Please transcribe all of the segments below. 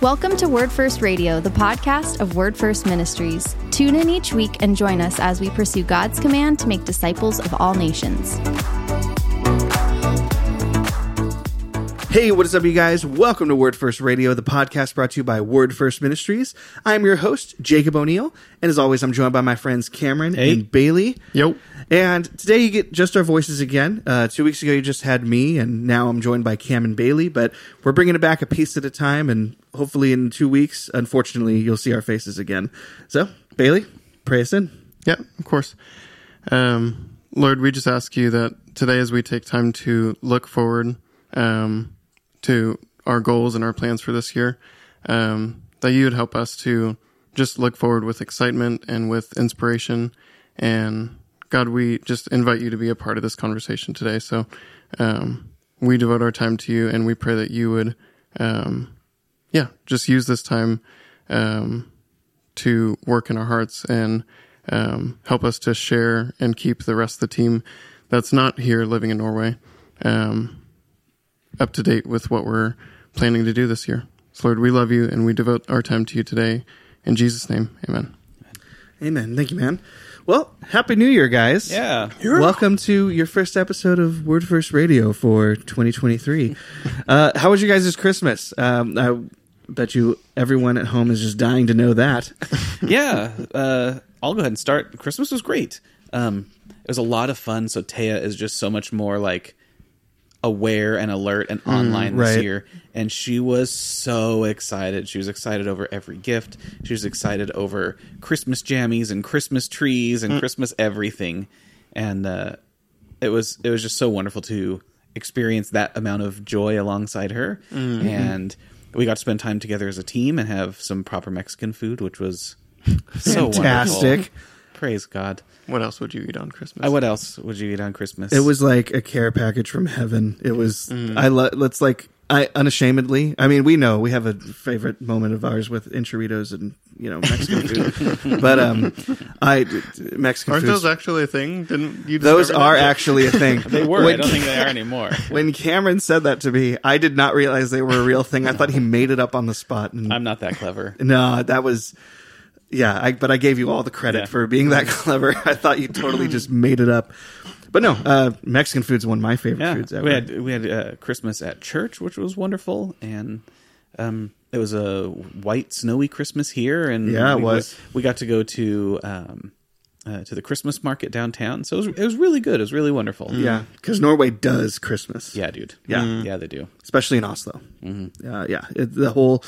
Welcome to Word First Radio, the podcast of Word First Ministries. Tune in each week and join us as we pursue God's command to make disciples of all nations. Hey, what is up, you guys? Welcome to Word First Radio, the podcast brought to you by Word First Ministries. I'm your host, Jacob O'Neill, and as always, I'm joined by my friends Cameron Hey. and Bailey. Yo. And today you get just our voices again. Uh, two weeks ago, you just had me, and now I'm joined by Cam and Bailey, but we're bringing it back a piece at a time, and hopefully in two weeks, unfortunately, you'll see our faces again. So, Bailey, pray us in. Yeah, of course. Um, Lord, we just ask you that today, as we take time to look forward um, to our goals and our plans for this year, um, that you would help us to just look forward with excitement and with inspiration. And God, we just invite you to be a part of this conversation today. So um, we devote our time to you, and we pray that you would, um, yeah, just use this time. Um, to work in our hearts and um, help us to share and keep the rest of the team that's not here living in Norway um, up to date with what we're planning to do this year. So, Lord, we love you and we devote our time to you today. In Jesus' name, amen. Amen. Thank you, man. Well, Happy New Year, guys. Yeah. Welcome to your first episode of Word First Radio for 2023. uh, how was your guys' Christmas? Um, I bet you everyone at home is just dying to know that. Yeah. Uh, I'll go ahead and start. Christmas was great. Um, it was a lot of fun. So Taya is just so much more like aware and alert and mm, online this right. year. And she was so excited. She was excited over every gift. She was excited over Christmas jammies and Christmas trees and mm. Christmas everything. And uh, it was it was just so wonderful to experience that amount of joy alongside her. Mm-hmm. And we got to spend time together as a team and have some proper Mexican food, which was so Fantastic. wonderful. Praise God. What else would you eat on Christmas? Uh, what else would you eat on Christmas? It was like a care package from heaven. It was, I lo- let's like, I unashamedly, I mean, we know we have a favorite moment of ours with enchiladas and, you know, Mexican food. but, um, I, Mexican Aren't food. those actually a thing? Didn't you? Those are that? actually a thing. They were. I When- don't think they are anymore. When Cameron said that to me, I did not realize they were a real thing. I thought he made it up on the spot. And I'm not that clever. no, that was, yeah. I, but I gave you all the credit Yeah. for being that clever. I thought you totally just made it up. But no, uh, Mexican food's one of my favorite Yeah, foods ever. we had we had uh, Christmas at church, which was wonderful, and um, it was a white snowy Christmas here, and Yeah, it we, was. We got to go to um, uh, to the Christmas market downtown, so it was, it was really good. It was really wonderful. yeah, because Norway does Christmas. yeah, dude. Yeah. yeah, they do. especially in Oslo. Uh, yeah, it, the whole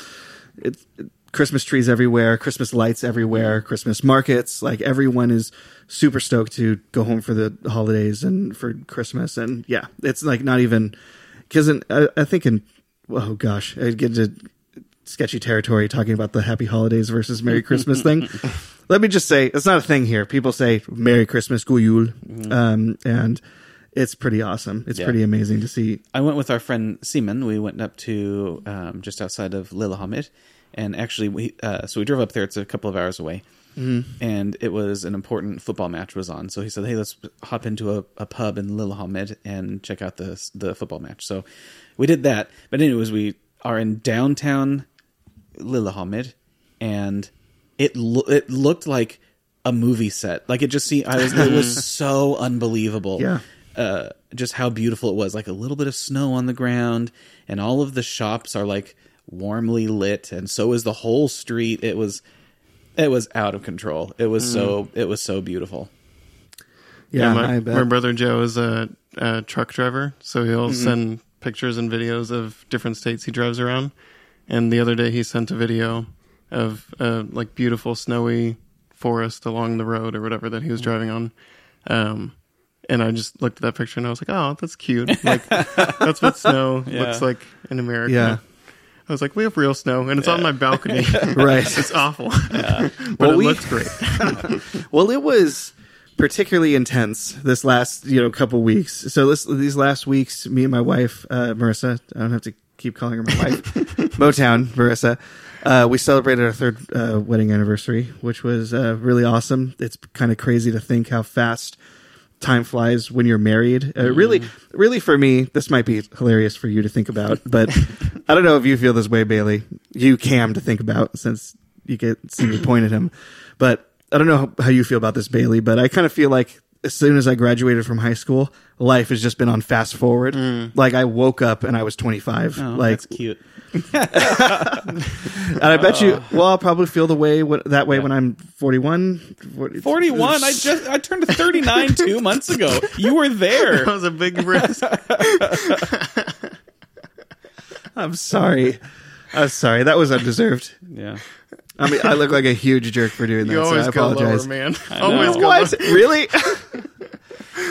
it's Christmas trees everywhere, Christmas lights everywhere, Christmas markets. Like everyone is super stoked to go home for the holidays and for Christmas. And yeah, it's like not even because I, I think in oh gosh, I get into sketchy territory talking about the Happy Holidays versus Merry Christmas thing. Let me just say it's not a thing here. People say Merry Christmas, God Jul, um, and it's pretty awesome. It's Yeah. pretty amazing to see I went with our friend Simon. We went up to um, just outside of Lillehammer, and actually, we uh, so we drove up there. It's a couple of hours away, and it was an important football match was on. So he said, "Hey, let's hop into a, a pub in Lillehammer and check out the the football match." So we did that. But anyways, we are in downtown Lillehammer, and it lo- it looked like a movie set. Like it just see I was it was so unbelievable Yeah. uh, just how beautiful it was. Like a little bit of snow on the ground, and all of the shops are like warmly lit, and so was the whole street. It was, it was out of control. It was so, it was so beautiful. Yeah, my, I bet. my brother Joe is a, a truck driver, so he'll send pictures and videos of different states he drives around. And the other day, he sent a video of uh, like beautiful snowy forest along the road or whatever that he was driving on. Um, and I just looked at that picture and I was like, "Oh, that's cute! Like that's what snow looks like in America." Yeah. I was like, "We have real snow, and it's on my balcony. right. it's awful, but Well, it we- looks great." Well, it was particularly intense this last you know couple weeks. So this these last weeks, me and my wife uh, Marissa, I don't have to keep calling her my wife, Motown Marissa. Uh, we celebrated our third uh, wedding anniversary, which was uh, really awesome. It's kind of crazy to think how fast time flies when you're married. Uh, Really, really for me, this might be hilarious for you to think about, but I don't know if you feel this way, Bailey. You Cam to think about since you get see me point at him, but I don't know how, how you feel about this, Bailey. But I kind of feel like as soon as I graduated from high school, life has just been on fast forward. Mm. Like I woke up and I was 25. Oh, like, that's cute. and I bet you, well, I'll probably feel the way what, that way when I'm 41. 40 41. I just I turned 39 two months ago. You were there. That was a big risk. I'm sorry. I'm sorry. That was undeserved. Yeah. I mean, I look like a huge jerk for doing that. You so I go apologize. lower, man. know. Always go What? lower. Really?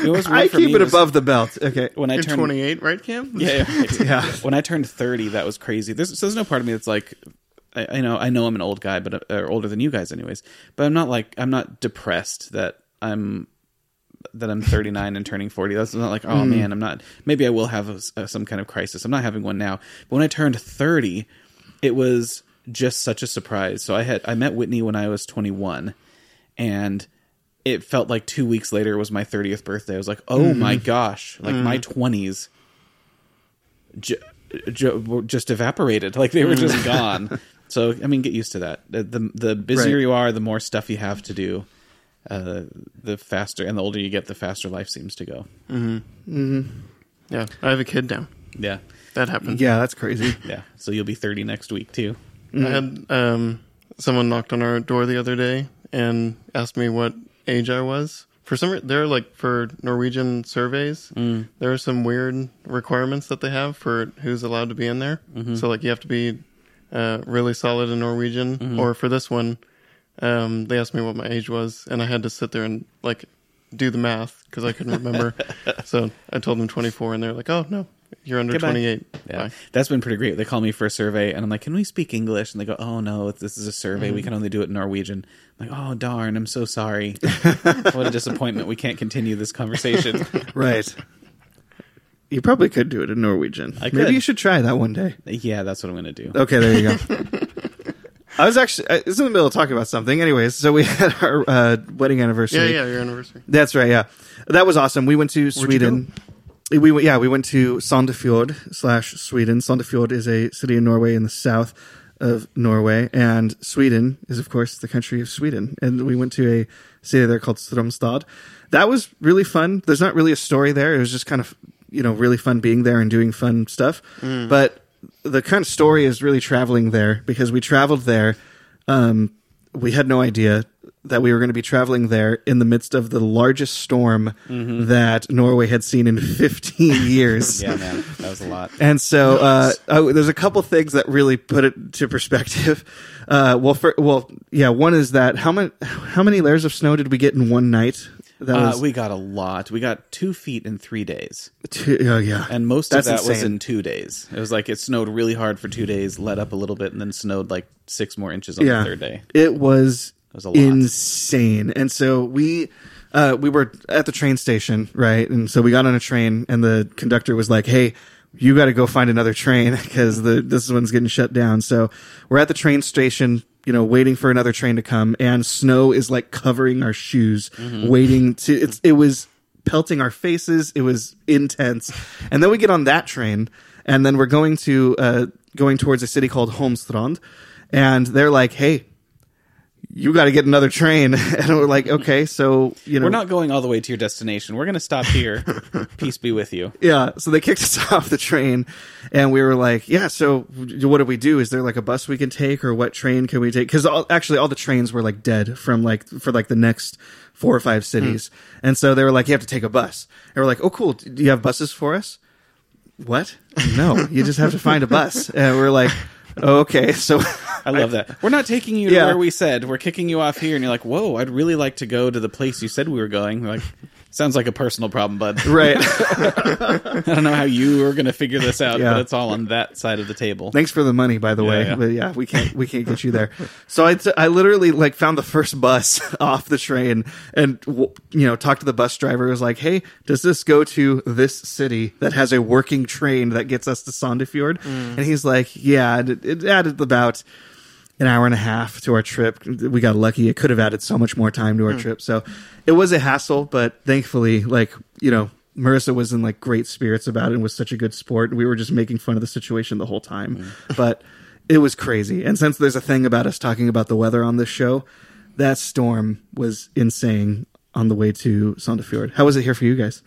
It was I keep it was above the belt. Okay. when I You're turned 28, right, Cam? Yeah, yeah, right. Yeah. when I turned 30, that was crazy. There's, so there's no part of me that's like, I, I know, I know I'm an old guy, but uh, or older than you guys, anyways. But I'm not like, I'm not depressed that I'm that I'm 39 and turning 40. That's not like, oh hmm. man, I'm not. Maybe I will have a, a- some kind of crisis. I'm not having one now. But when I turned 30, it was just such a surprise. So I had I met Whitney when I was 21, and it felt like two weeks later was my 30th birthday. I was like, oh my mm-hmm. gosh, like my mm. 20s ju- ju- just evaporated. Like they were just mm. gone. So I mean, get used to that. The the, the busier Right. you are, the more stuff you have to do. Uh, the faster and the older you get, the faster life seems to go. Mm-hmm. Mm-hmm. Yeah. I have a kid now. Yeah, That happened. Yeah, that's crazy. yeah. So you'll be thirty next week too. I had um, someone knocked on our door the other day and asked me what age I was. For some, re- there are like for Norwegian surveys, there are some weird requirements that they have for who's allowed to be in there. So like you have to be uh, really solid in Norwegian, or for this one, um, they asked me what my age was, and I had to sit there and like do the math because I couldn't remember. so I told them 24, and they're like, "Oh no, you're under Goodbye. 28." Yeah, Bye. that's been pretty great. They call me for a survey, and I'm like, "Can we speak English?" And they go, "Oh no, this is a survey. We can only do it in Norwegian." I'm like, "Oh darn, I'm so sorry. what a disappointment. We can't continue this conversation." Right. You probably could do it in Norwegian. I Maybe could. you should try that one day. yeah, that's what I'm going to do. Okay, there you go. I was actually I was in the middle of talking about something. Anyways, so we had our uh, wedding anniversary. Yeah, yeah, your anniversary. That's right. Yeah, that was awesome. We went to Sweden. We went, yeah, we went to Sandefjord slash Sweden. Sandefjord is a city in Norway in the south of Norway, and Sweden is of course the country of Sweden. And we went to a city there called Strömstad. That was really fun. There's not really a story there. It was just kind of you know really fun being there and doing fun stuff. But the kind of story is really traveling there because we traveled there. Um, we had no idea that we were going to be traveling there in the midst of the largest storm that Norway had seen in 15 years. Yeah, man, that was a lot. And so uh, oh, there's a couple things that really put it to perspective. Uh, well, for, well, yeah. One is that how many how many layers of snow did we get in one night? That Uh, we got a lot. We got two feet in three days, two, oh, yeah, and most That's of that was in two days. It was like it snowed really hard for two days, let up a little bit, and then snowed like six more inches on yeah. the third day. It was, was a lot. insane. And so we uh, we were at the train station, right? And so we got on a train, and the conductor was like, "Hey." You got to go find another train because the this one's getting shut down. So we're at the train station, you know, waiting for another train to come, and snow is like covering our shoes, waiting to. It's it was pelting our faces. It was intense. And then we get on that train, and then we're going to uh, going towards a city called Holmestrand, and they're like, "Hey, you got to get another train." And we're like, "Okay, so you know, We're not going all the way to your destination. We're going to stop here. Peace be with you. yeah." So they kicked us off the train, and we were like, "Yeah, so what do we do? Is there like a bus we can take, or what train can we take?" Because actually, all the trains were like dead from like for like the next four or five hmm. cities, and so they were like, "You have to take a bus." And we're like, "Oh, cool. Do you have buses for us?" What? No, you just have to find a bus. And we're like, okay, so I love that. We're not taking you to Yeah. where we said. We're kicking you off here, and you're like, "Whoa, I'd really like to go to the place you said we were going." We're like, sounds like a personal problem, bud. right. I don't know how you are going to figure this out, Yeah. but it's all on that side of the table. Thanks for the money, by the way. yeah. But yeah, we can't we can't get you there. So I, t- I literally like found the first bus off the train and you know talked to the bus driver. It was like, hey, does this go to this city that has a working train that gets us to Sandefjord? Mm. And he's like, yeah, it, it added about an hour and a half to our trip. We got lucky. It could have added so much more time to our hmm. trip. So it was a hassle, but thankfully, like, you know, Marissa was in like great spirits about it and was such a good sport. And we were just making fun of the situation the whole time. Hmm. But it was crazy. And since there's a thing about us talking about the weather on this show, that storm was insane on the way to Sandefjord. How was it here for you guys?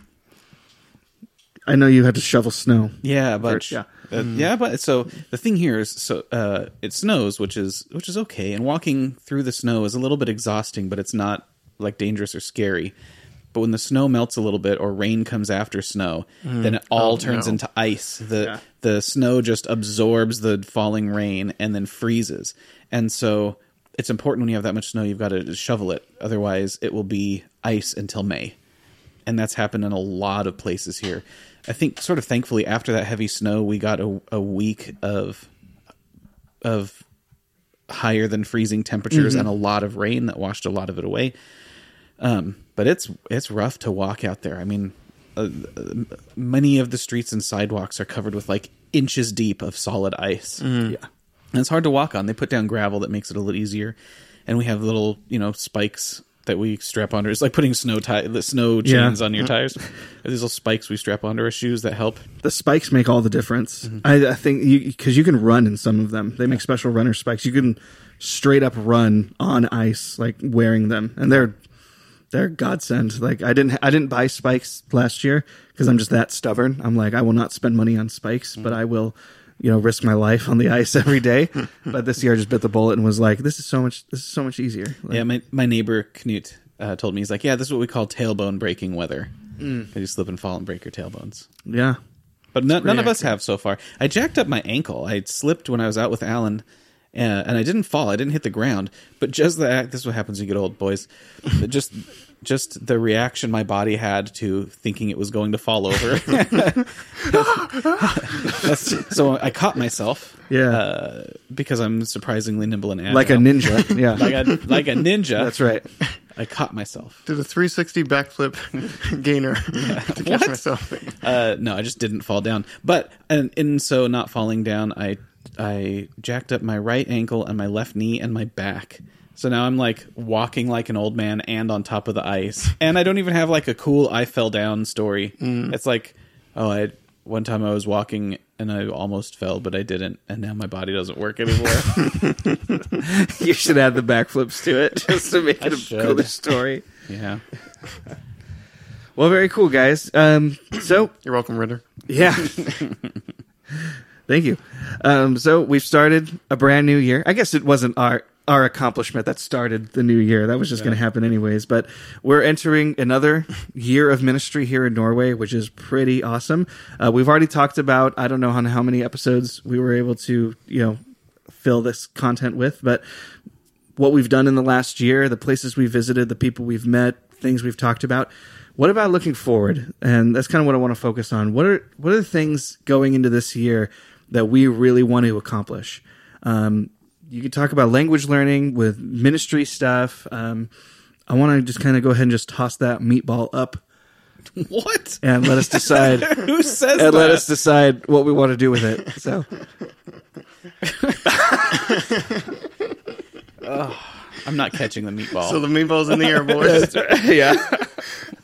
I know you had to shovel snow. Yeah, but yeah. Uh, yeah, but so the thing here is, so uh, it snows, which is which is okay, and walking through the snow is a little bit exhausting, but it's not like dangerous or scary. But when the snow melts a little bit, or rain comes after snow, then it all Oh, turns no. into ice. The Yeah. the snow just absorbs the falling rain and then freezes, and so it's important when you have that much snow, you've got to shovel it. Otherwise, it will be ice until May and that's happened in a lot of places here. I think, sort of thankfully, after that heavy snow, we got a, a week of of higher than freezing temperatures and a lot of rain that washed a lot of it away. Um, but it's it's rough to walk out there. I mean, uh, many of the streets and sidewalks are covered with like inches deep of solid ice. Yeah. And it's hard to walk on. They put down gravel that makes it a little easier, and we have little, you know, spikes that we strap onto. It's like putting snow tie, the snow Yeah. chains on your tires. These little spikes we strap onto our shoes that help. the spikes make all the difference. Mm-hmm. I, I think because you, can run in some of them. They make special runner spikes. You can straight up run on ice, like wearing them, and they're they're godsend. Like I didn't I didn't buy spikes last year because I'm just that stubborn. I'm like I will not spend money on spikes, but mm-hmm. I will. You know, risk my life on the ice every day. but this year, I just bit the bullet and was like, "This is so much. This is so much easier." Like, Yeah, my my neighbor Knut uh, told me he's like, yeah, this is what we call tailbone breaking weather. Mm. You slip and fall and break your tailbones. yeah. But none, none of us have so far. I jacked up my ankle. I slipped when I was out with Alan, uh, and I didn't fall. I didn't hit the ground. But just the act. This is what happens when you get old, boys. But just just the reaction my body had to thinking it was going to fall over. That's- so I caught myself. Yeah. uh, because I'm surprisingly nimble and agile, Like a ninja. Yeah. like a like a ninja. That's right. I caught myself. Did a 360 backflip gainer to catch What? myself. Uh, no, I just didn't fall down. But and in so not falling down, I I jacked up my right ankle and my left knee and my back. So now I'm like walking like an old man and on top of the ice. And I don't even have like a cool I fell down story. It's like, oh, I one time I was walking and I almost fell, but I didn't, and now my body doesn't work anymore. you should add the backflips to it just to make I it a should. cooler story. yeah. Well, very cool, guys. Um, so You're welcome, Ritter. yeah, thank you. Um, so we've started a brand new year. I guess it wasn't our our accomplishment that started the new year. That was just going to happen anyways. But we're entering another year of ministry here in Norway, which is pretty awesome. Uh, we've already talked about. I don't know how, how many episodes we were able to you know fill this content with, but what we've done in the last year, the places we visited, the people we've met, things we've talked about. What about looking forward? And that's kind of what I want to focus on. What are what are the things going into this year that we really want to accomplish? Um, you could talk about language learning with ministry stuff. Um, I want to just kind of go ahead and just toss that meatball up What? and let us decide Who says that? and that? let us decide what we want to do with it. So I'm not catching the meatball. So the meatball's in the air, boys. yeah,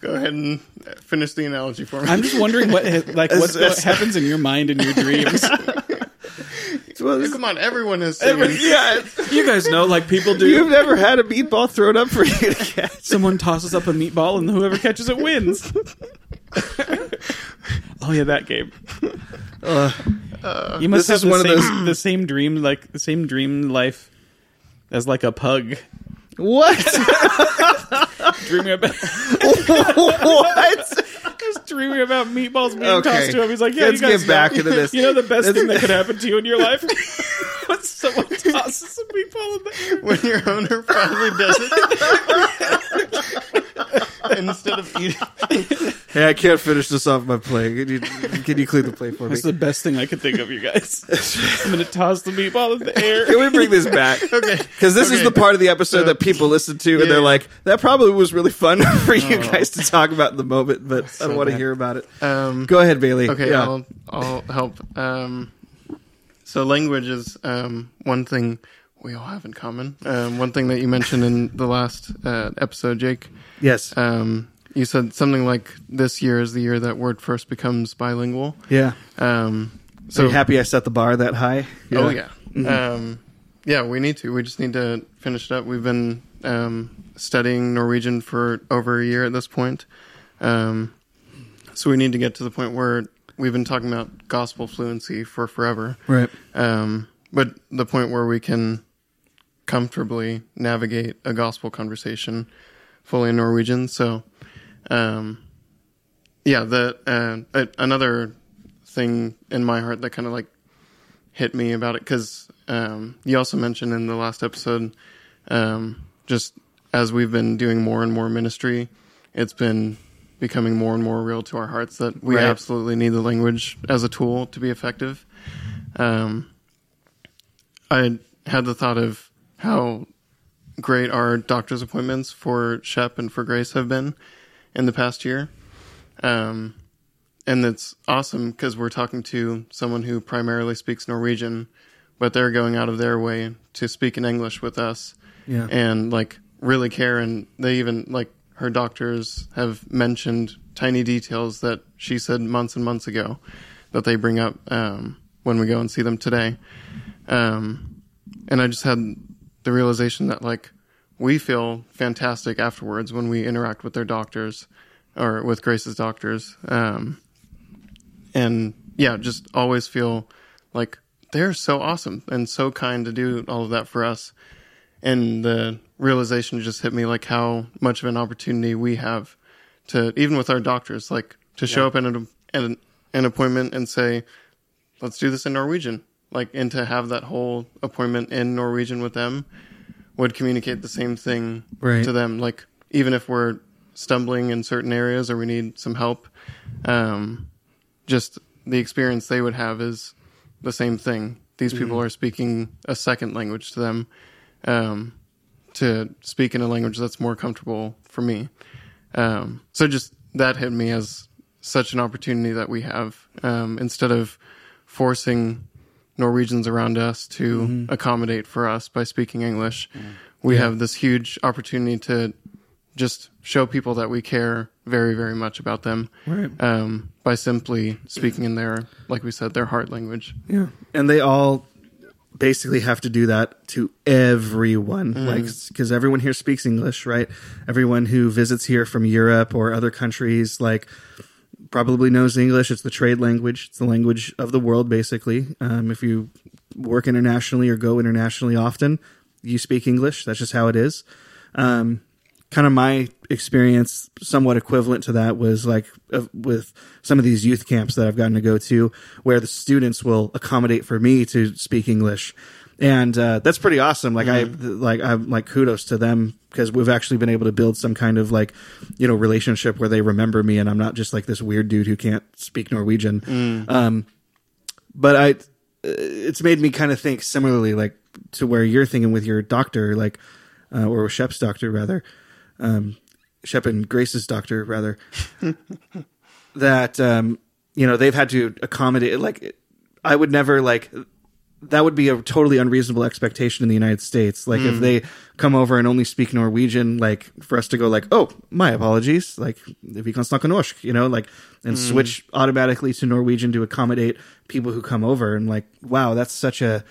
Go ahead and finish the analogy for me. I'm just wondering what like what happens in your mind in your dreams. Well, Come on, everyone has seen yeah. you guys know, like people do. You've never had a meatball thrown up for you to catch. Someone tosses up a meatball, and whoever catches it wins. oh yeah, that game. Uh, uh, you must this have the one of same, those- the same dream, like the same dream life as like a pug What? dreaming about. what? Just dreaming about meatballs being Okay. tossed to him. He's like, "Yeah, Let's you guys get back know, into this. You know the best thing that could happen to you in your life when someone tosses a meatball in the air." when your owner finally does it. Instead of eating, Hey, I can't finish this off my plate. Can you, can you clean the plate for me? That's the best thing I could think of, you guys. I'm gonna toss the meatball in the air. Can we bring this back? okay, Because this is the part of the episode that people listen to, and they're like, "That probably was really fun for you oh. guys to talk about in the moment," but I don't want to hear about it. um, Go ahead, Bailey. Okay, Yeah. I'll I'll help. Um, so language is um, one thing we all have in common. Um, one thing that you mentioned in the last uh, episode, Jake. yes. Um, you said something like this year is the year that Word First becomes bilingual. Yeah. Um, So happy I set the bar that high. Oh yeah. Um, yeah, we need to. We just need to finish it up. We've been um, studying Norwegian for over a year at this point. Um, so we need to get to the point where we've been talking about gospel fluency for forever. Right. Um, but the point where we can comfortably navigate a gospel conversation fully in Norwegian. So, um, yeah, the uh, a- another thing in my heart that kind of like hit me about it because um, you also mentioned in the last episode, um, just as we've been doing more and more ministry, it's been becoming more and more real to our hearts that we Right. absolutely need the language as a tool to be effective. Um, I had the thought of how great our doctor's appointments for Shep and for Grace have been in the past year. Um, and it's awesome because we're talking to someone who primarily speaks Norwegian, but they're going out of their way to speak in English with us Yeah. and like really care. And they even like her doctors have mentioned tiny details that she said months and months ago that they bring up um, when we go and see them today. Um, and I just had the realization that like we feel fantastic afterwards when we interact with their doctors or with Grace's doctors. Um, and yeah, just always feel like they're so awesome and so kind to do all of that for us. And the realization just hit me like how much of an opportunity we have to, even with our doctors, like to show up at an, at an, an appointment and say, let's do this in Norwegian. Like, and to have that whole appointment in Norwegian with them would communicate the same thing Right. to them. Like, even if we're stumbling in certain areas or we need some help, um, just the experience they would have is the same thing. These people are speaking a second language to them, um, to speak in a language that's more comfortable for me. Um, so just that hit me as such an opportunity that we have um, instead of forcing Norwegians around us to accommodate for us by speaking English. We have this huge opportunity to just show people that we care very, very much about them Right. um, by simply speaking in their, like we said, their heart language. Yeah. And they all basically have to do that to everyone like because everyone here speaks english right? Everyone who visits here from europe or other countries like probably knows english. It's the trade language. It's the language of the world basically. Um, if you work internationally or go internationally often you speak english. That's just how it is. Um, kind of my experience somewhat equivalent to that was like uh, with some of these youth camps that I've gotten to go to where the students will accommodate for me to speak English. And uh, that's pretty awesome. Like I like I'm like kudos to them because we've actually been able to build some kind of like you know relationship where they remember me and I'm not just like this weird dude who can't speak Norwegian. Um but I it's made me kind of think similarly like to where you're thinking with your doctor like uh, or with Shep's doctor rather um, Shep and Grace's doctor rather, that um, you know they've had to accommodate. Like, I would never like that would be a totally unreasonable expectation in the United States. Like, if they come over and only speak Norwegian, like for us to go like, oh, my apologies, like if you snakke norsk, you know, like and switch automatically to Norwegian to accommodate people who come over, and like, wow, that's such a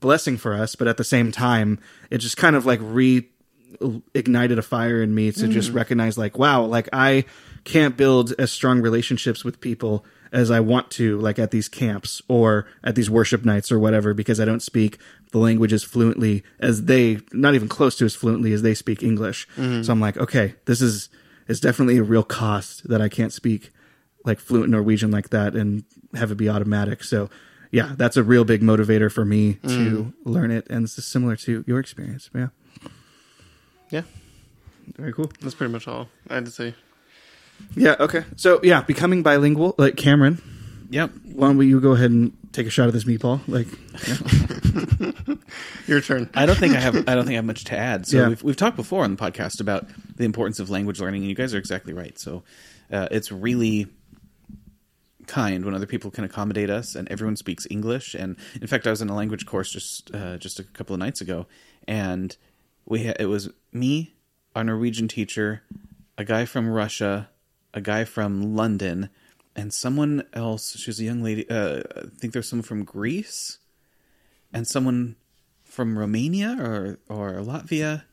blessing for us. But at the same time, it just kind of like re ignited a fire in me to just mm. recognize like wow like i can't build as strong relationships with people as i want to like at these camps or at these worship nights or whatever because i don't speak the language as fluently as they not even close to as fluently as they speak english. Mm-hmm. So i'm like okay this is is definitely a real cost that i can't speak like fluent norwegian like that and have it be automatic. So yeah that's a real big motivator for me to mm. learn it and this is similar to your experience yeah Yeah, very cool. that's pretty much all I had to say. Yeah. Okay. So yeah, becoming bilingual. Like Cameron, Yep. why don't you go ahead and take a shot of this meatball? Like, Your turn. I don't think I have. I don't think I have much to add. So Yeah. we've we've talked before on the podcast about the importance of language learning, and you guys are exactly right. So uh, it's really kind when other people can accommodate us, and everyone speaks English. And in fact, I was in a language course just uh, just a couple of nights ago, and we ha- it was me, our Norwegian teacher, a guy from Russia, a guy from London, and someone else. She was a young lady. Uh, I think there's someone from Greece, and someone from Romania or or Latvia.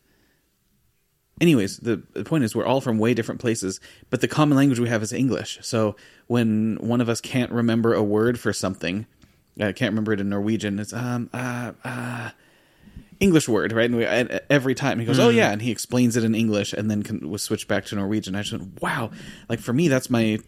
Anyways, the, the point is we're all from way different places, but the common language we have is English. So when one of us can't remember a word for something, I can't remember it in Norwegian. It's um uh, uh English word, right? And we, and every time he goes, "Oh yeah," and he explains it in English, and then can, we'll switch back to Norwegian. I just went, "Wow!" Like for me, that's my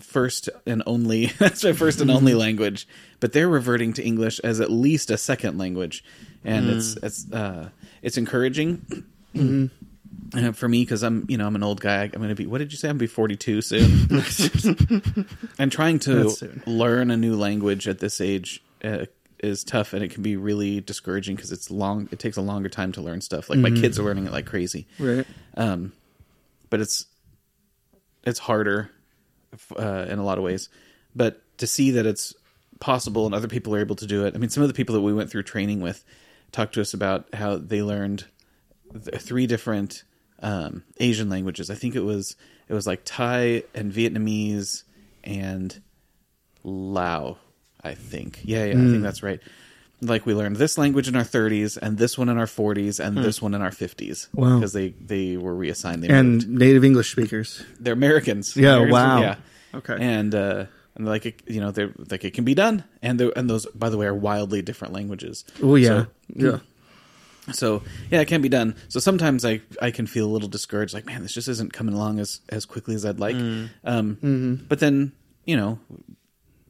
first and only. that's my first and only language. But they're reverting to English as at least a second language, and mm. it's it's uh, it's encouraging. Mm-hmm. Uh, for me, because I'm you know I'm an old guy. I'm going to be. What did you say? I'm going to be 42 soon. and trying to learn a new language at this age uh, is tough and it can be really discouraging because it's long it takes a longer time to learn stuff. Like mm-hmm. my kids are learning it like crazy. Right. Um but it's it's harder uh, in a lot of ways. But to see that it's possible and other people are able to do it i mean some of the people that we went through training with talked to us about how they learned th- three different um, asian languages. I think it was it was like thai and vietnamese and lao I think. Yeah, yeah, mm. I think hmm. that's right. Like we learned this language in our 30s, and this one in our 40s, and hmm. this one in our 50s. Wow! Because they they were reassigned. They and moved. native English speakers. They're Americans. Yeah. Americans, wow. Yeah. Okay. And uh, and like it, you know, they're like it can be done, and and those by the way are wildly different languages. Oh yeah. So, yeah. So yeah, it can be done. So sometimes I I can feel a little discouraged, like man, this just isn't coming along as as quickly as I'd like. Mm. Um, mm-hmm. But then you know,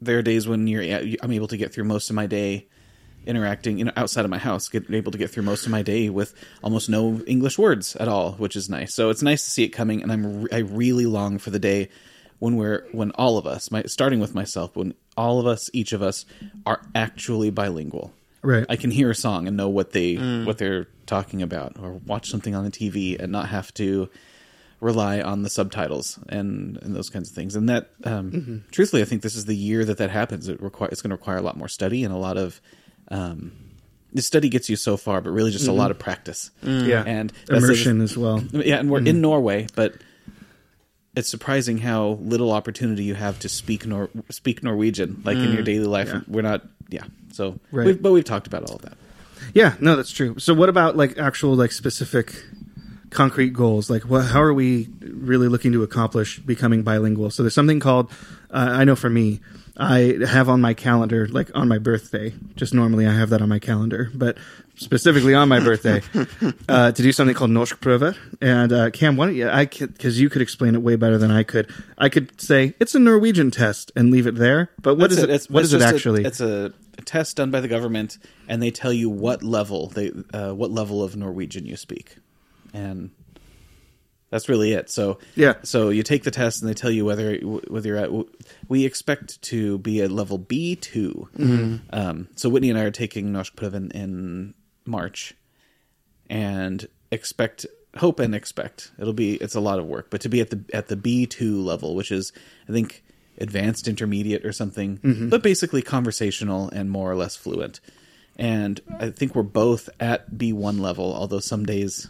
there are days when you're I'm able to get through most of my day interacting you know outside of my house get able to get through most of my day with almost no english words at all which is nice. So it's nice to see it coming and i'm i really long for the day when we're when all of us my, starting with myself when all of us each of us are actually bilingual. Right. I can hear a song and know what they mm. what they're talking about or watch something on the tv and not have to rely on the subtitles and and those kinds of things. And that, um, mm-hmm. truthfully, I think this is the year that that happens. It require it's going to require a lot more study and a lot of. Um, the study gets you so far, but really just mm-hmm. a lot of practice. Mm. Yeah, and immersion as well. Yeah, and we're mm-hmm. in Norway, but it's surprising how little opportunity you have to speak Nor- speak Norwegian, like mm. in your mm. daily life. Yeah. We're not, yeah. So, right. we've, but we've talked about all of that. Yeah, no, that's true. So, what about like actual like specific concrete goals. Like what, how are we really looking to accomplish becoming bilingual? So there's something called uh, i know for me i have on my calendar like on my birthday. Just normally i have that on my calendar but specifically on my birthday uh, to do something called norskprøve and uh, cam why don't you i because you could explain it way better than i could. I could say it's a norwegian test and leave it there. But what That's is it, it's, what it's is it actually a, it's a test done by the government and they tell you what level they uh, what level of norwegian you speak and that's really it. So yeah, so you take the test and they tell you whether whether you're at. We expect to be at level B 2 mm-hmm. um, so Whitney and I are taking Norskprøven in March, and expect hope and expect it'll be it's a lot of work, but to be at the at the B two level, which is I think advanced intermediate or something, mm-hmm. but basically conversational and more or less fluent. And I think we're both at B one level, although some days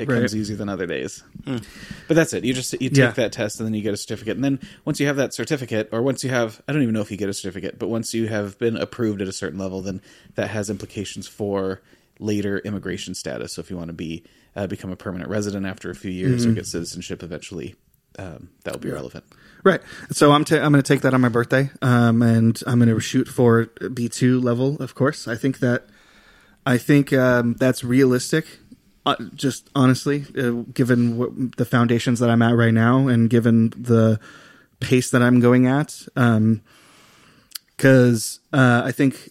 it right. comes easier than other days. Mm. But that's it. You just you take yeah. that test and then you get a certificate. And then once you have that certificate, or once you have I don't even know if you get a certificate, but once you have been approved at a certain level, then that has implications for later immigration status. So if you want to be uh, become a permanent resident after a few years mm-hmm. or get citizenship eventually, um, that will be relevant. Right. So I'm I'm going to take that on my birthday, um, and I'm going to shoot for B two level. Of course, I think that I think um, that's realistic uh, just honestly, uh, given what, the foundations that I'm at right now, and given the pace that I'm going at, because um, uh, I think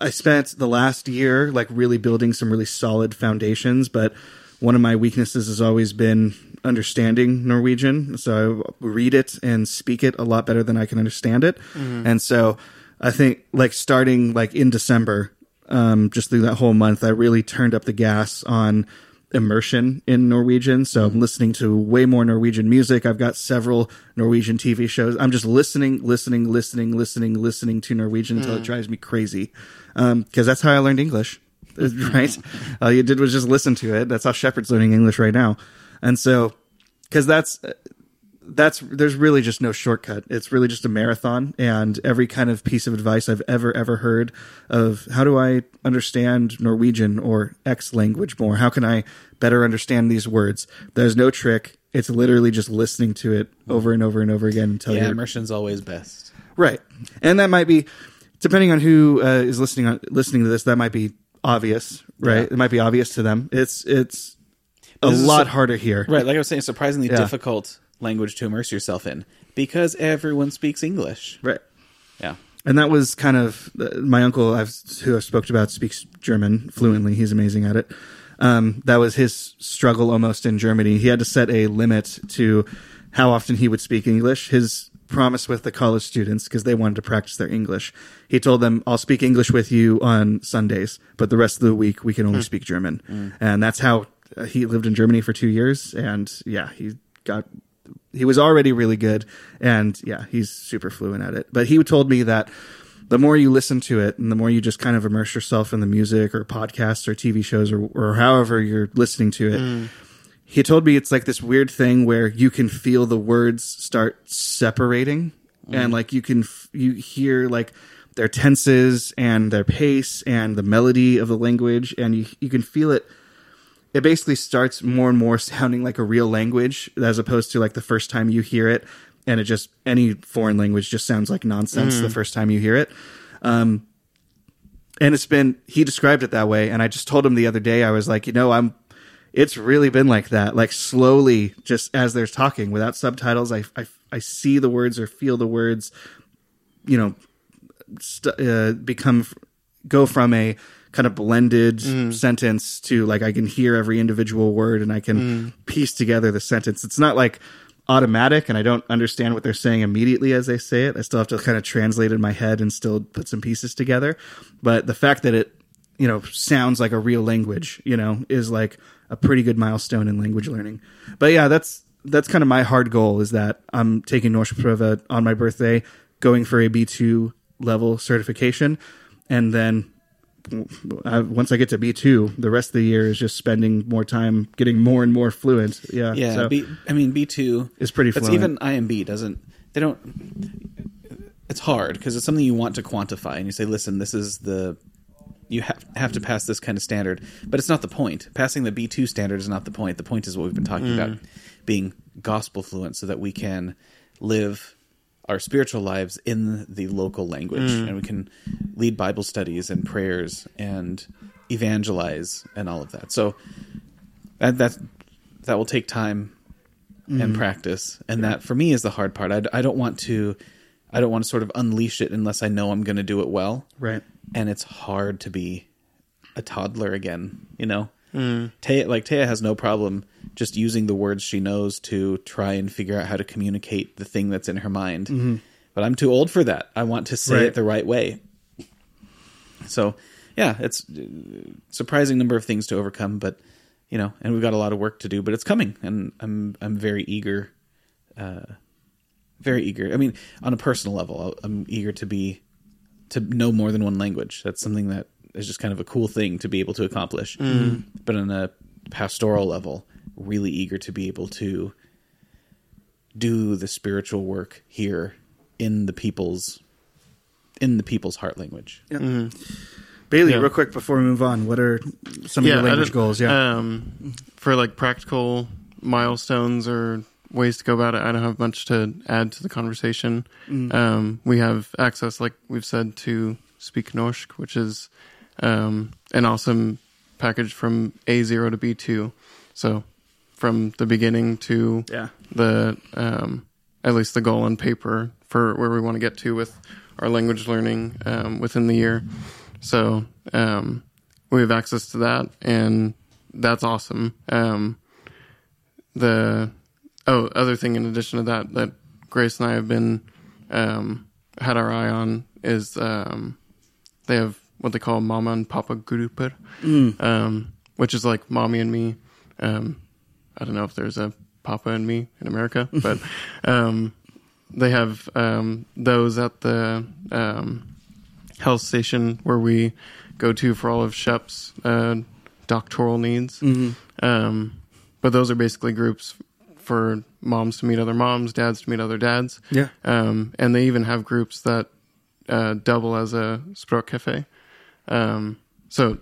I spent the last year like really building some really solid foundations, but one of my weaknesses has always been understanding Norwegian. So I read it and speak it a lot better than I can understand it, mm-hmm. and so I think like starting like in December um, just through that whole month, I really turned up the gas on immersion in Norwegian. So I'm listening to way more Norwegian music. I've got several Norwegian TV shows. I'm just listening, listening, listening, listening, listening to Norwegian until mm. it drives me crazy. Because um, that's how I learned English, right? All you did was just listen to it. That's how Shepard's learning English right now. And so because that's that's there's really just no shortcut. It's really just a marathon, and every kind of piece of advice I've ever ever heard of how do I understand Norwegian or X language more? How can I better understand these words? There's no trick. It's literally just listening to it over and over and over again until Yeah, immersion's always best. right. And that might be depending on who uh, is listening on listening to this. That might be obvious, right? Yeah. It might be obvious to them. It's it's a lot harder here, Right, like I was saying, surprisingly Yeah. difficult language to immerse yourself in because everyone speaks English. Right. Yeah. and that was kind of my uncle I've, who I've spoke about speaks German fluently. He's amazing at it. Um, that was his struggle almost in Germany. He had to set a limit to how often he would speak English. His promise with the college students, because they wanted to practice their English, he told them, I'll speak English with you on Sundays, but the rest of the week we can only speak German. And that's how uh, he lived in Germany for two years. And yeah, he got he was already really good and yeah he's super fluent at it. But he told me that the more you listen to it and the more you just kind of immerse yourself in the music or podcasts or tv shows or, or however you're listening to it mm. he told me it's like this weird thing where you can feel the words start separating and mm. like you can f- you hear like their tenses and their pace and the melody of the language and you you can feel it it basically starts more and more sounding like a real language as opposed to like the first time you hear it. And it just any foreign language just sounds like nonsense the first time you hear it. Um and it's been he described it that way. And i just told him the other day i was like you know i'm it's really been like that. Like slowly just as they're talking without subtitles i i, I see the words or feel the words you know st- uh, become go from a kind of blended mm-hmm. sentence to like I can hear every individual word and I can mm-hmm. piece together the sentence. It's not like automatic and I don't understand what they're saying immediately as they say it. I still have to kind of translate in my head and still put some pieces together. But the fact that it, you know, sounds like a real language, you know, is like a pretty good milestone in language learning. But yeah, that's that's kind of my hard goal is that I'm taking Norseprova on my birthday, going for a B2 level certification, and then I, once I get to B two, the rest of the year is just spending more time getting more and more fluent. Yeah, Yeah, so B, I mean B two is pretty But fluent. even IMB doesn't. They don't. It's hard because it's something you want to quantify, and you say, "Listen, this is the." You have have to pass this kind of standard, but it's not the point. Passing the B two standard is not the point. The point is what we've been talking mm. about, being gospel fluent, so that we can live our spiritual lives in the local language, mm. and we can lead Bible studies and prayers and evangelize and all of that. So that that that will take time and mm-hmm. practice. And that for me is the hard part. I, I don't want to i don't want to sort of unleash it unless i know i'm going to do it well. Right. and it's hard to be a toddler again you know? Mm. Taya, like Taya has no problem just using the words she knows to try and figure out how to communicate the thing that's in her mind. Mm-hmm. But i'm too old for that. I want to say Right. it the right way. So yeah it's a surprising number of things to overcome but you know and we've got a lot of work to do but it's coming and i'm i'm very eager uh very eager. I mean on a personal level i'm eager to be to know more than one language. That's something that is just kind of a cool thing to be able to accomplish. Mm-hmm. But on a pastoral level really eager to be able to do the spiritual work here in the people's in the people's heart language Bailey, Yeah. real quick before we move on, what are some of your language goals? Yeah, Um, for like practical milestones or ways to go about it, I don't have much to add to the conversation. Um, we have access, like we've said, to Speak Norsk, which is um, an awesome package from A0 to B2. So from the beginning to yeah, the um, at least the goal on paper for where we want to get to with our language learning um, within the year. So um, we have access to that, and that's awesome. Um, the oh, other thing in addition to that that Grace and I have been um, had our eye on is um, they have what they call Mama and Papa Grupper, um, which is like mommy and me. Um, I don't know if there's a Papa and me in America, but um, they have um, those at the um, health station where we go to for all of Shep's uh, doctoral needs. Um, but those are basically groups for moms to meet other moms, dads to meet other dads. Yeah. Um, and they even have groups that uh, double as a Språk Cafe. Um, so,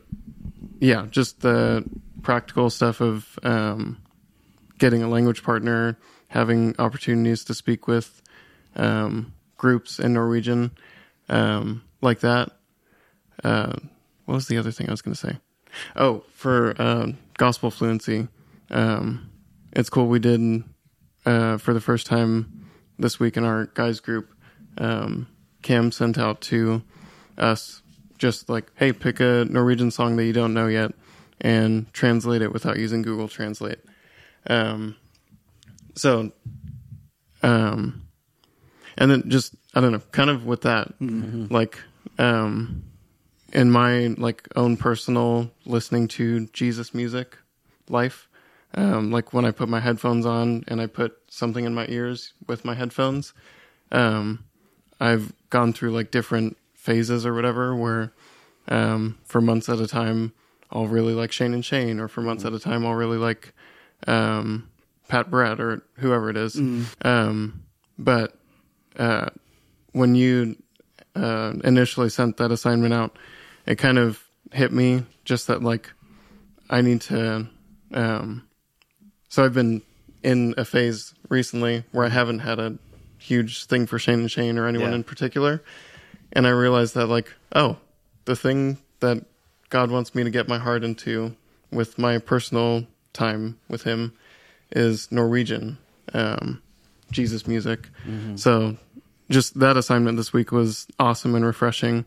yeah, just the practical stuff of um, getting a language partner, having opportunities to speak with um, groups in Norwegian um, like that. Uh, what was the other thing I was going to say? Oh, for uh, gospel fluency, um, it's cool. We did uh, for the first time this week in our guys group. Um, Cam sent out to us just like, hey, pick a Norwegian song that you don't know yet and translate it without using Google Translate. Um, so, um, and then just I don't know, kind of with that, mm-hmm. like, um, in my like own personal listening to Jesus music life, um, like when I put my headphones on and I put something in my ears with my headphones, um, I've gone through like different phases or whatever where, um, for months at a time, I'll really like Shane and Shane, or for months mm. at a time, I'll really like, um, Pat Barrett or whoever it is. Mm. Um, but, uh, when you, uh, initially sent that assignment out, it kind of hit me just that like I need to. Um, so I've been in a phase recently where I haven't had a huge thing for Shane and Shane or anyone yeah. in particular, and I realized that like oh, the thing that God wants me to get my heart into with my personal time with Him is Norwegian, um, Jesus music. Mm-hmm. So just that assignment this week was awesome and refreshing.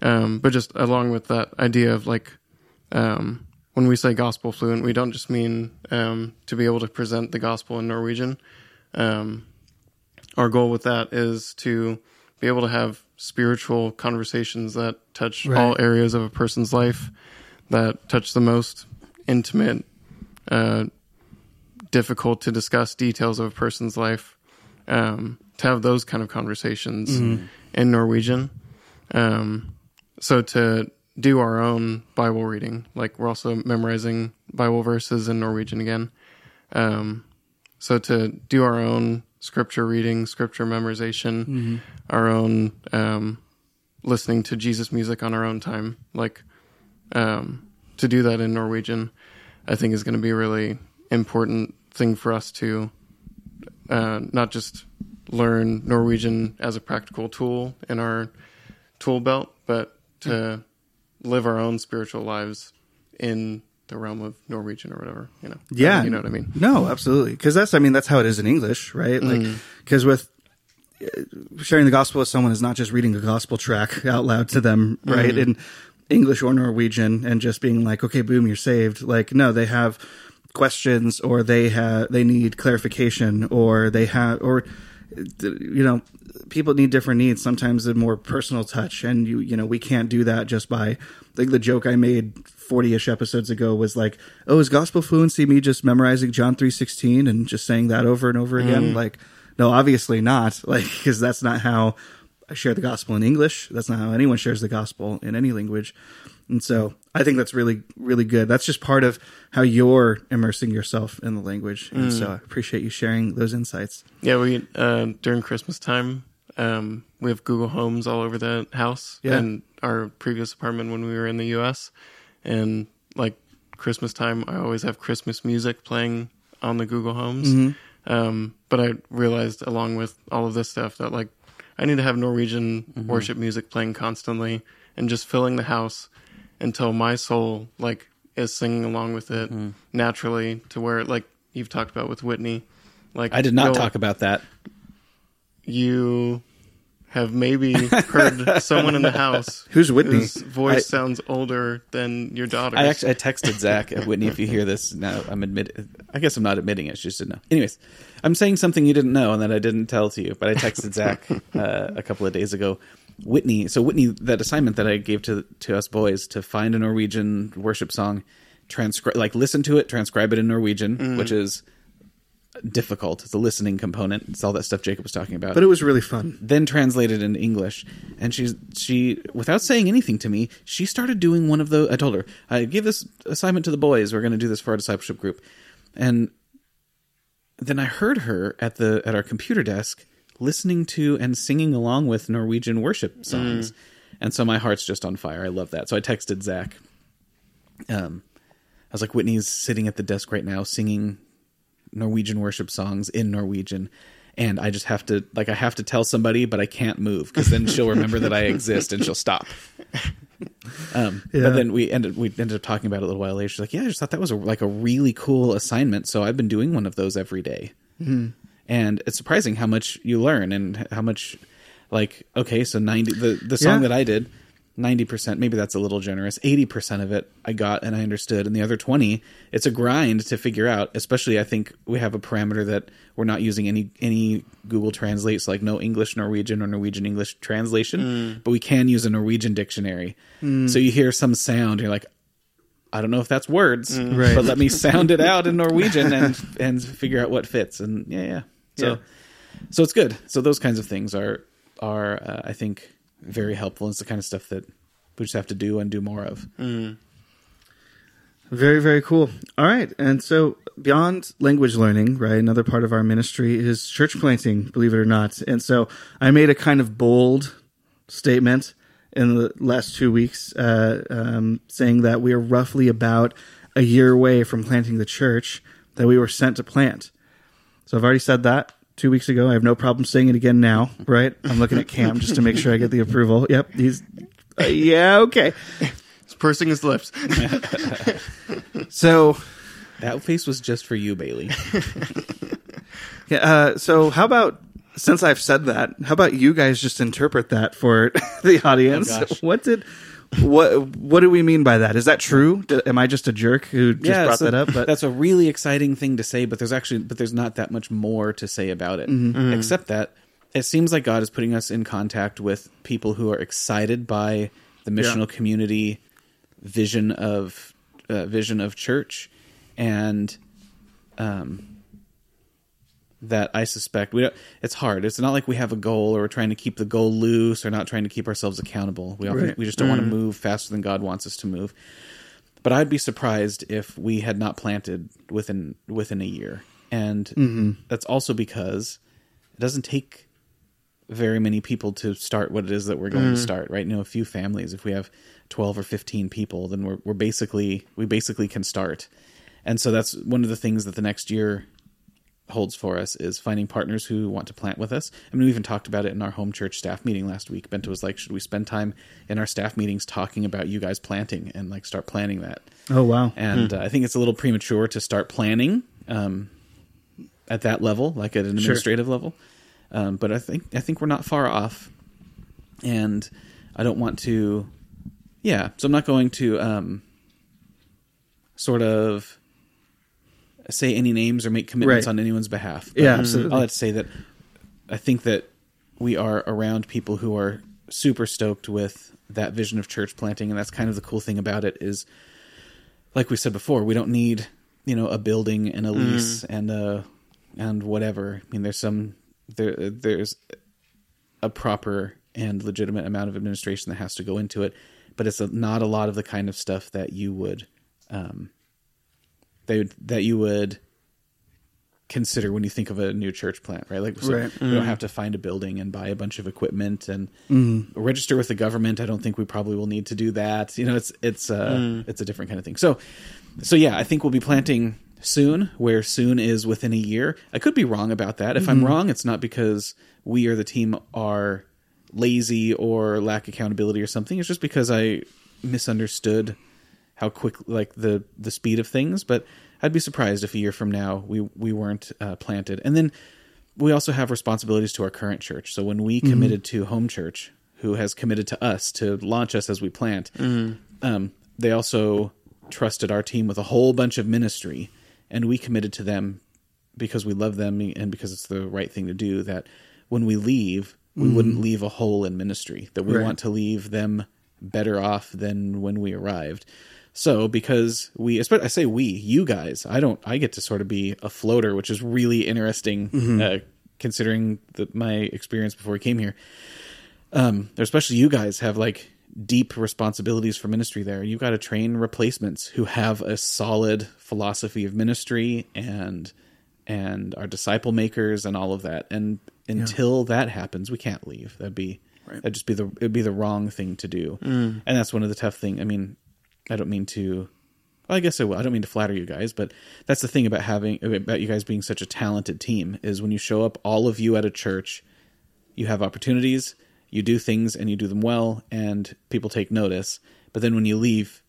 Um, but just along with that idea of like, um, when we say gospel fluent, we don't just mean um, to be able to present the gospel in Norwegian. Um, our goal with that is to be able to have spiritual conversations that touch right. all areas of a person's life, that touch the most intimate, uh, difficult to discuss details of a person's life. Um, to have those kind of conversations mm-hmm. in Norwegian. Um, so to do our own Bible reading, like we're also memorizing Bible verses in Norwegian again. Um, so to do our own scripture reading, scripture memorization, mm-hmm. our own um, listening to Jesus music on our own time, like um, to do that in Norwegian, I think is going to be a really important thing for us to uh, not just learn Norwegian as a practical tool in our tool belt, but to live our own spiritual lives in the realm of Norwegian or whatever, you know. Yeah, you know what I mean. No, absolutely, because that's I mean that's how it is in English, right? Like because mm. with uh, sharing the gospel with someone is not just reading a gospel tract out loud to them, right? Mm. In English or Norwegian, and just being like, okay, boom, you're saved. Like, no, they have questions or they have they need clarification or they have or you know people need different needs sometimes a more personal touch and you you know we can't do that just by like the joke i made 40ish episodes ago was like oh is gospel fluency me just memorizing john 316 and just saying that over and over again mm. like no obviously not like because that's not how share the gospel in english that's not how anyone shares the gospel in any language and so I think that's really, really good. That's just part of how you're immersing yourself in the language. And mm. so I appreciate you sharing those insights. Yeah, we, uh, during Christmas time, um, we have Google Homes all over the house yeah. and our previous apartment when we were in the US. And like Christmas time, I always have Christmas music playing on the Google Homes. Mm-hmm. Um, but I realized along with all of this stuff that like I need to have Norwegian mm-hmm. worship music playing constantly and just filling the house until my soul like is singing along with it mm. naturally to where like you've talked about with Whitney. Like I did not talk about that. You have maybe heard someone in the house who's Whitney. Whose voice I, sounds older than your daughter. I actually I texted Zach at Whitney. If you hear this now, I'm admit. I guess I'm not admitting it. She just didn't know. Anyways, I'm saying something you didn't know and that I didn't tell to you. But I texted Zach uh, a couple of days ago Whitney. So Whitney, that assignment that I gave to to us boys to find a Norwegian worship song, transcribe like listen to it, transcribe it in Norwegian, mm. which is difficult. It's a listening component. It's all that stuff Jacob was talking about. But it was really fun. Then translated into English, and she's she without saying anything to me, she started doing one of the. I told her I give this assignment to the boys. We're going to do this for our discipleship group, and then I heard her at the at our computer desk listening to and singing along with Norwegian worship songs. And so my heart's just on fire. I love that. So I texted Zach. Um, I was like, Whitney's sitting at the desk right now singing Norwegian worship songs in Norwegian. And I just have to, like, I have to tell somebody, but I can't move because then she'll remember that I exist and she'll stop. Um, Yeah. But then we ended we ended up talking about it a little while later. She's like, "Yeah, I just thought that was a, like a really cool assignment. So I've been doing one of those every day. and it's surprising how much you learn and how much like okay, so ninety the the song Yeah. that I did." 90% maybe that's a little generous 80% of it i got and i understood. And the other 20 it's a grind to figure out especially i think we have a parameter that we're not using any any google translates so like no english norwegian or norwegian english translation mm. but we can use a norwegian dictionary. Mm. So you hear some sound you're like i don't know if that's words mm. Right. but let me sound it out in norwegian and and figure out what fits. And yeah yeah. So Yeah. so it's good. So those kinds of things are are uh, i think very helpful it's the kind of stuff that we just have to do and do more of Very, very cool. All right. And so, beyond language learning, right, another part of our ministry is church planting, believe it or not. And so, I made a kind of bold statement in the last two weeks uh, um, saying that we are roughly about a year away from planting the church that we were sent to plant. So, I've already said that two weeks ago. I have no problem saying it again now, right? I'm looking at Cam just to make sure I get the approval. Yep. He's, uh, yeah, okay. He's pursing his lips. So, that face was just for you bailey Yeah, uh, so how about since I've said that, how about you guys just interpret that for the audience? Oh, gosh. what did what what do we mean by that? Is that true? D- Am I just a jerk who just brought so that up? But that's a really exciting thing to say but there's actually but there's not that much more to say about it Mm-hmm. except that it seems like god is putting us in contact with people who are excited by the missional community vision of uh, vision of church and um that I suspect we don't, it's hard. It's not like we have a goal or we're trying to keep the goal loose or not trying to keep ourselves accountable. We often, Right. we just don't want to mm-hmm. move faster than God wants us to move. But I'd be surprised if we had not planted within within a year. And mm-hmm. that's also because it doesn't take very many people to start what it is that we're going to mm. start, right? You know, a few families. If we have twelve or fifteen people, then we're we're basically we basically can start. And so that's one of the things that the next year holds for us is finding partners who want to plant with us. I mean, we even talked about it in our home church staff meeting last week. Bento was like, "Should we spend time in our staff meetings talking about you guys planting and like start planning that?" oh wow, And uh, I think it's a little premature to start planning um, at that level, like at an administrative level. Um, but I think I think we're not far off, and I don't want to. Yeah, so I'm not going to um, sort of say any names or make commitments Right. on anyone's behalf. But Yeah, absolutely. I'll have to say that I think that we are around people who are super stoked with that vision of church planting, and that's kind of the cool thing about it is, like we said before, we don't need you know a building and a lease and a and whatever. I mean, there's some there there's a proper and legitimate amount of administration that has to go into it, but it's a, not a lot of the kind of stuff that you would um, they would, that you would consider when you think of a new church plant, right? Like, so Right. we don't have to find a building and buy a bunch of equipment and Mm-hmm. register with the government. I don't think we probably will need to do that. You know, it's it's uh, Mm. it's a different kind of thing. So, so yeah, I think we'll be planting soon. Where soon is within a year. I could be wrong about that. If Mm-hmm. I'm wrong, it's not because we or the team are lazy or lack accountability or something. It's just because I misunderstood how quick like the the speed of things but i'd be surprised if a year from now we we weren't uh, planted. And then we also have responsibilities to our current church. So when we committed to home church who has committed to us to launch us as we plant um, they also trusted our team with a whole bunch of ministry and we committed to them because we love them and because it's the right thing to do that when we leave we wouldn't leave a hole in ministry that we Right. want to leave them better off than when we arrived so because we especially i say we you guys i don't i get to sort of be a floater which is really interesting uh, considering the, my experience before we came here um especially you guys have like deep responsibilities for ministry there you've got to train replacements who have a solid philosophy of ministry and and our disciple makers and all of that. And until that happens, we can't leave. That'd be right. that'd just be the it'd be the wrong thing to do. And that's one of the tough thing. I mean, I don't mean to. Well, I guess I will. I don't mean to flatter you guys, but that's the thing about having about you guys being such a talented team is when you show up, all of you at a church, you have opportunities, you do things, and you do them well, and people take notice. But then when you leave,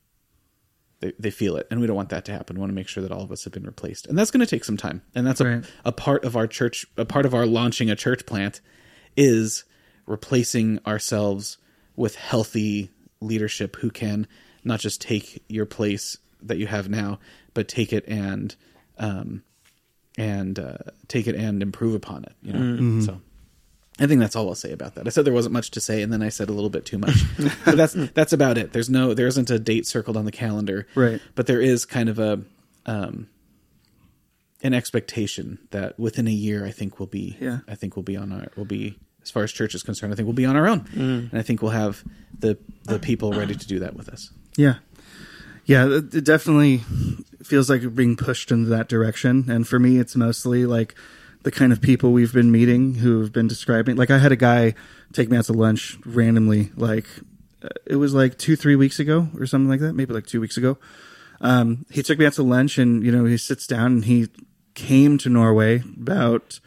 they, they feel it and we don't want that to happen we want to make sure that all of us have been replaced and that's going to take some time and that's a, a part of our church a part of our launching a church plant is replacing ourselves with healthy leadership who can not just take your place that you have now but take it and um and uh, take it and improve upon it you know so I think that's all I'll say about that. I said there wasn't much to say, and then I said a little bit too much. but that's that's about it. There's no there isn't a date circled on the calendar, Right. But there is kind of a um, an expectation that within a year, I think we'll be Yeah. I think we'll be on our we'll be as far as church is concerned. I think we'll be on our own, and I think we'll have the the people ready to do that with us. Yeah. Yeah, it it definitely feels like we're being pushed in that direction. And for me, it's mostly like the kind of people we've been meeting who've been describing. Like, I had a guy take me out to lunch randomly, like, uh, it was like two, three weeks ago or something like that, maybe like two weeks ago. Um, he took me out to lunch and, you know, he sits down and he came to Norway about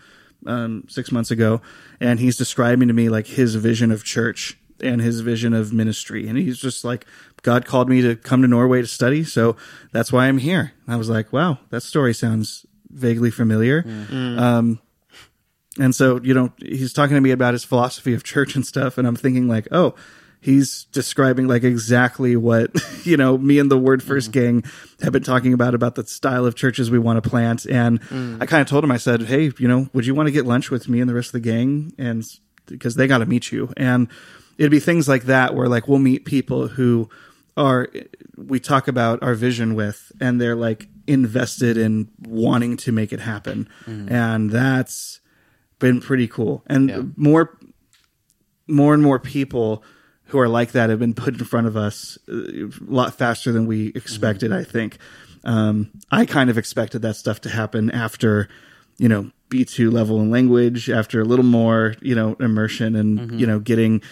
um, six months ago, and he's describing to me like his vision of church and his vision of ministry, and he's just like, God called me to come to Norway to study, so that's why I'm here. And I was like, wow, that story sounds vaguely familiar. Mm-hmm. Um, and so, you know, he's talking to me about his philosophy of church and stuff, and I'm thinking like, oh, he's describing like exactly what you know me and the Word First mm-hmm. gang have been talking about about the style of churches we want to plant. And mm. i kind of told him i said hey you know would you want to get lunch with me and the rest of the gang? And because they got to meet you. And it'd be things like that where like we'll meet people who are we talk about our vision with and they're like invested in wanting to make it happen and that's been pretty cool and Yeah. more more and more people who are like that have been put in front of us uh, a lot faster than we expected. I think. Um, I kind of expected that stuff to happen after, you know, B two level in language, after a little more, you know, immersion and mm-hmm. you know, getting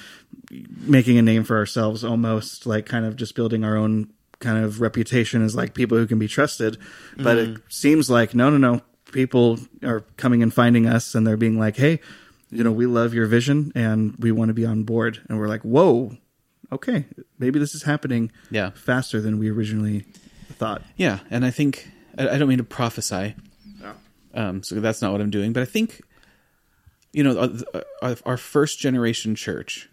making a name for ourselves, almost like kind of just building our own kind of reputation as like people who can be trusted. But it mm-hmm. seems like no, no, no. People are coming and finding us, and they're being like, "Hey, you know, we love your vision and we want to be on board. And we're like, whoa, okay, maybe this is happening Yeah. faster than we originally thought. Yeah, and I think I, I don't mean to prophesy, um, so that's not what I'm doing. But I think, you know, our, our, our first generation church,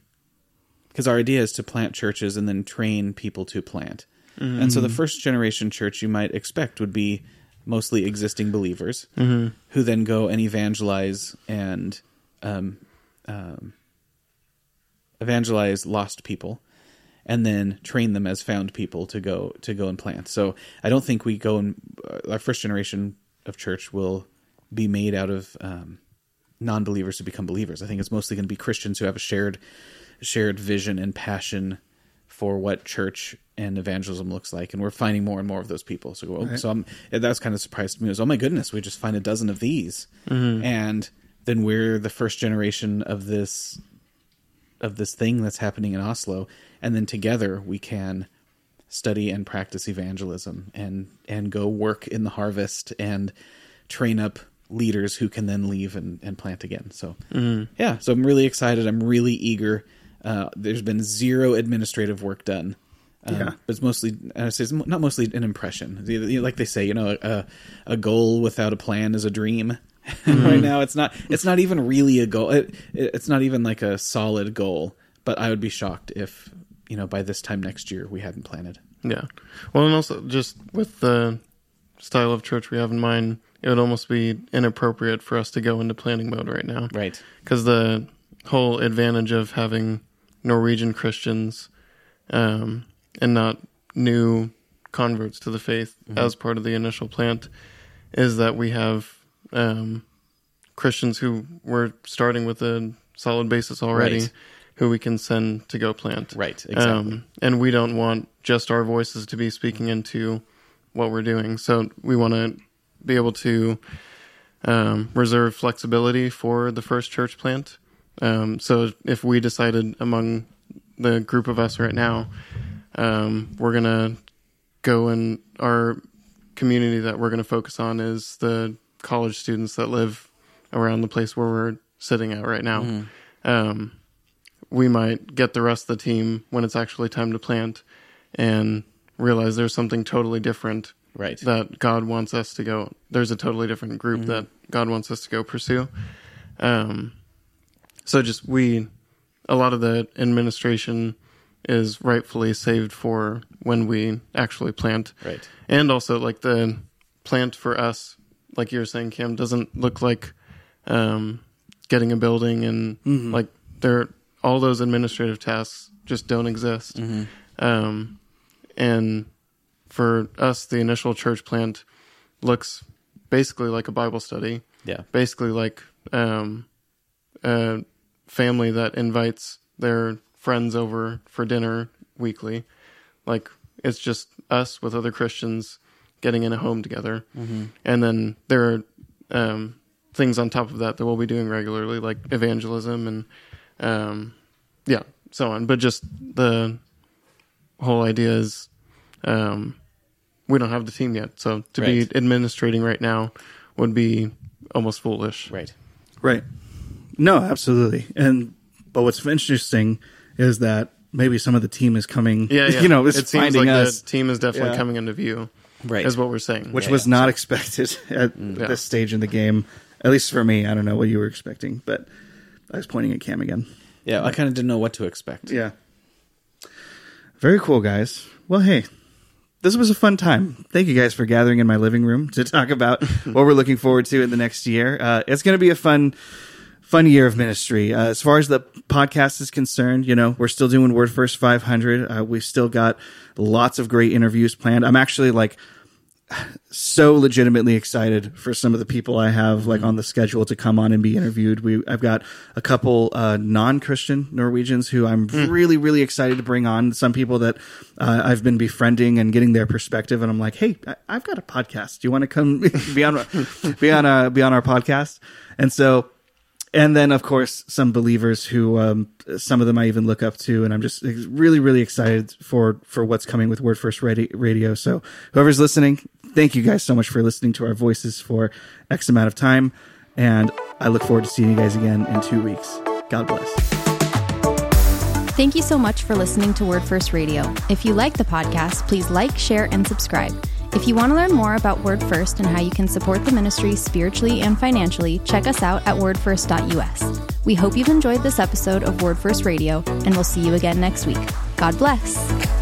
because our idea is to plant churches and then train people to plant, and so the first generation church you might expect would be mostly existing believers who then go and evangelize and um, um, evangelize lost people and then train them as found people to go to go and plant. So I don't think we go and uh, our first generation of church will be made out of um, non-believers to become believers. I think it's mostly going to be Christians who have a shared shared vision and passion for what church and evangelism looks like, and we're finding more and more of those people. So, oh, so I'm, that was kind of surprised to me. It was, oh my goodness, we just find a dozen of these, and then we're the first generation of this of this thing that's happening in Oslo, and then together we can study and practice evangelism and and go work in the harvest and train up leaders who can then leave and, and plant again. So yeah, so I'm really excited. I'm really eager. Uh, there's been zero administrative work done. Um, Yeah. but it's mostly, and I say it's not mostly an impression. Like they say, you know, a, a goal without a plan is a dream. And right now, it's not. It's not even really a goal. It, it, it's not even like a solid goal. But I would be shocked if you know by this time next year we hadn't planted. Yeah. Well, and also just with the style of church we have in mind, it would almost be inappropriate for us to go into planning mode right now. Right. Because the whole advantage of having Norwegian Christians um, and not new converts to the faith as part of the initial plant is that we have um, Christians who were starting with a solid basis already. Right. Who we can send to go plant. Right, exactly. Um, and we don't want just our voices to be speaking into what we're doing. So we want to be able to um, reserve flexibility for the first church plant. Um, so if we decided among the group of us right now, um, we're gonna go and our community that we're gonna focus on is the college students that live around the place where we're sitting at right now. Um, we might get the rest of the team when it's actually time to plant and realize there's something totally different Right. that God wants us to go. There's a totally different group that God wants us to go pursue. Um, so just we, a lot of the administration is rightfully saved for when we actually plant. Right. And also like the plant for us, like you were saying, Cam, doesn't look like um, getting a building and like there all those administrative tasks just don't exist. Um, and for us, the initial church plant looks basically like a Bible study, Yeah. basically like um, a family that invites their friends over for dinner weekly. Like it's just us with other Christians getting in a home together, and then there are um, things on top of that that we'll be doing regularly, like evangelism and um, yeah, so on. But just the whole idea is um, we don't have the team yet, so to Right. be administrating right now would be almost foolish. Right. Right. No, absolutely. And but what's interesting is that maybe some of the team is coming. Yeah, yeah. You know, is it seems finding like us, the team is definitely Yeah. coming into view. Right. is what we're saying. which Yeah, was yeah. not expected at mm. Yeah. this stage in the game. At least for me, I don't know what you were expecting, but I was pointing at Cam again. Yeah. I kind of didn't know what to expect. Yeah. Very cool, guys. Well, hey, this was a fun time. Thank you guys for gathering in my living room to talk about what we're looking forward to in the next year. Uh, it's going to be a fun, fun year of ministry. Uh, as far as the podcast is concerned, you know, we're still doing Word First 500. Uh, we've still got lots of great interviews planned. I'm actually like so legitimately excited for some of the people I have like on the schedule to come on and be interviewed. We I've got a couple uh, non-Christian Norwegians who I'm really really excited to bring on. Some people that uh, I've been befriending and getting their perspective, and I'm like, hey, I, I've got a podcast. Do you want to come be on be on a, be on our podcast? And so and then of course some believers who um, some of them I even look up to, and I'm just really really excited for for what's coming with Word First Radio. So whoever's listening, thank you guys so much for listening to our voices for X amount of time, and I look forward to seeing you guys again in two weeks. God bless. Thank you so much for listening to Word First Radio. If you like the podcast, please like, share, and subscribe. If you want to learn more about Word First and how you can support the ministry spiritually and financially, check us out at wordfirst.us. We hope you've enjoyed this episode of Word First Radio, and we'll see you again next week. God bless.